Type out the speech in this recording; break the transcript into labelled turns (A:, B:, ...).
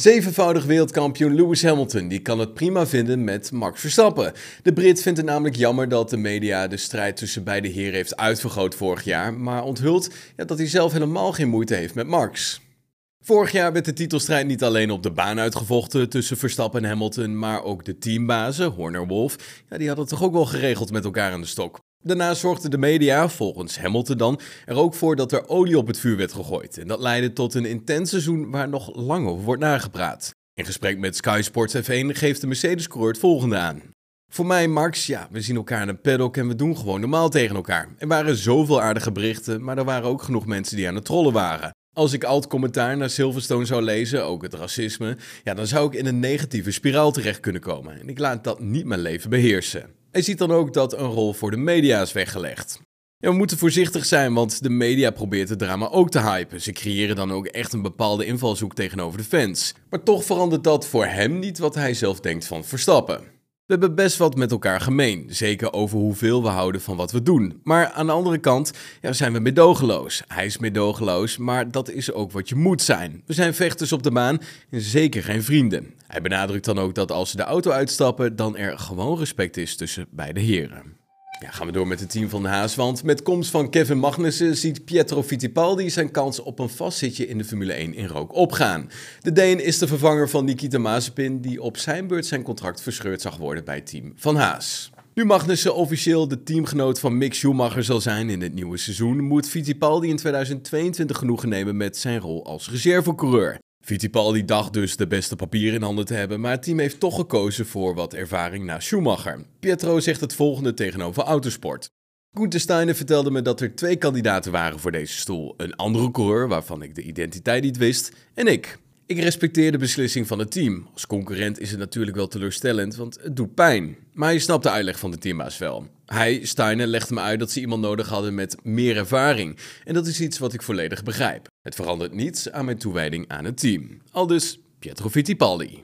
A: Zevenvoudig wereldkampioen Lewis Hamilton die kan het prima vinden met Max Verstappen. De Brit vindt het namelijk jammer dat de media de strijd tussen beide heren heeft uitvergroot vorig jaar, maar onthult ja, dat hij zelf helemaal geen moeite heeft met Max. Vorig jaar werd de titelstrijd niet alleen op de baan uitgevochten tussen Verstappen en Hamilton, maar ook de teambazen, Horner Wolf, ja, die hadden het toch ook wel geregeld met elkaar aan de stok. Daarna zorgden de media, volgens Hamilton dan, er ook voor dat er olie op het vuur werd gegooid. En dat leidde tot een intens seizoen waar nog lang over wordt nagepraat. In gesprek met Sky Sports F1 geeft de Mercedes-coureur het volgende aan. Voor mij, Max, ja, we zien elkaar in een paddock en we doen gewoon normaal tegen elkaar. Er waren zoveel aardige berichten, maar er waren ook genoeg mensen die aan het trollen waren. Als ik al het commentaar naar Silverstone zou lezen, ook het racisme, ja, dan zou ik in een negatieve spiraal terecht kunnen komen. En ik laat dat niet mijn leven beheersen. Hij ziet dan ook dat een rol voor de media is weggelegd. We moeten voorzichtig zijn, want de media probeert het drama ook te hypen. Ze creëren dan ook echt een bepaalde invalshoek tegenover de fans. Maar toch verandert dat voor hem niet wat hij zelf denkt van Verstappen. We hebben best wat met elkaar gemeen, zeker over hoeveel we houden van wat we doen. Maar aan de andere kant ja, zijn we medogeloos. Hij is medogeloos, maar dat is ook wat je moet zijn. We zijn vechters op de baan en zeker geen vrienden. Hij benadrukt dan ook dat als ze de auto uitstappen, dan er gewoon respect is tussen beide heren. Ja, gaan we door met het team van Haas, want met komst van Kevin Magnussen ziet Pietro Fittipaldi zijn kans op een vastzitje in de Formule 1 in rook opgaan. De Deen is de vervanger van Nikita Mazepin, die op zijn beurt zijn contract verscheurd zag worden bij het team van Haas. Nu Magnussen officieel de teamgenoot van Mick Schumacher zal zijn in het nieuwe seizoen, moet Fittipaldi in 2022 genoegen nemen met zijn rol als reservecoureur. Fittipaldi dacht dus de beste papieren in handen te hebben, maar het team heeft toch gekozen voor wat ervaring na Schumacher. Pietro zegt het volgende tegenover Autosport. Gunther Steiner vertelde me dat er twee kandidaten waren voor deze stoel. Een andere coureur, waarvan ik de identiteit niet wist, en ik. Ik respecteer de beslissing van het team. Als concurrent is het natuurlijk wel teleurstellend, want het doet pijn. Maar je snapt de uitleg van de teambaas wel. Hij, Steiner, legde me uit dat ze iemand nodig hadden met meer ervaring. En dat is iets wat ik volledig begrijp. Het verandert niets aan mijn toewijding aan het team. Aldus Pietro Fittipaldi.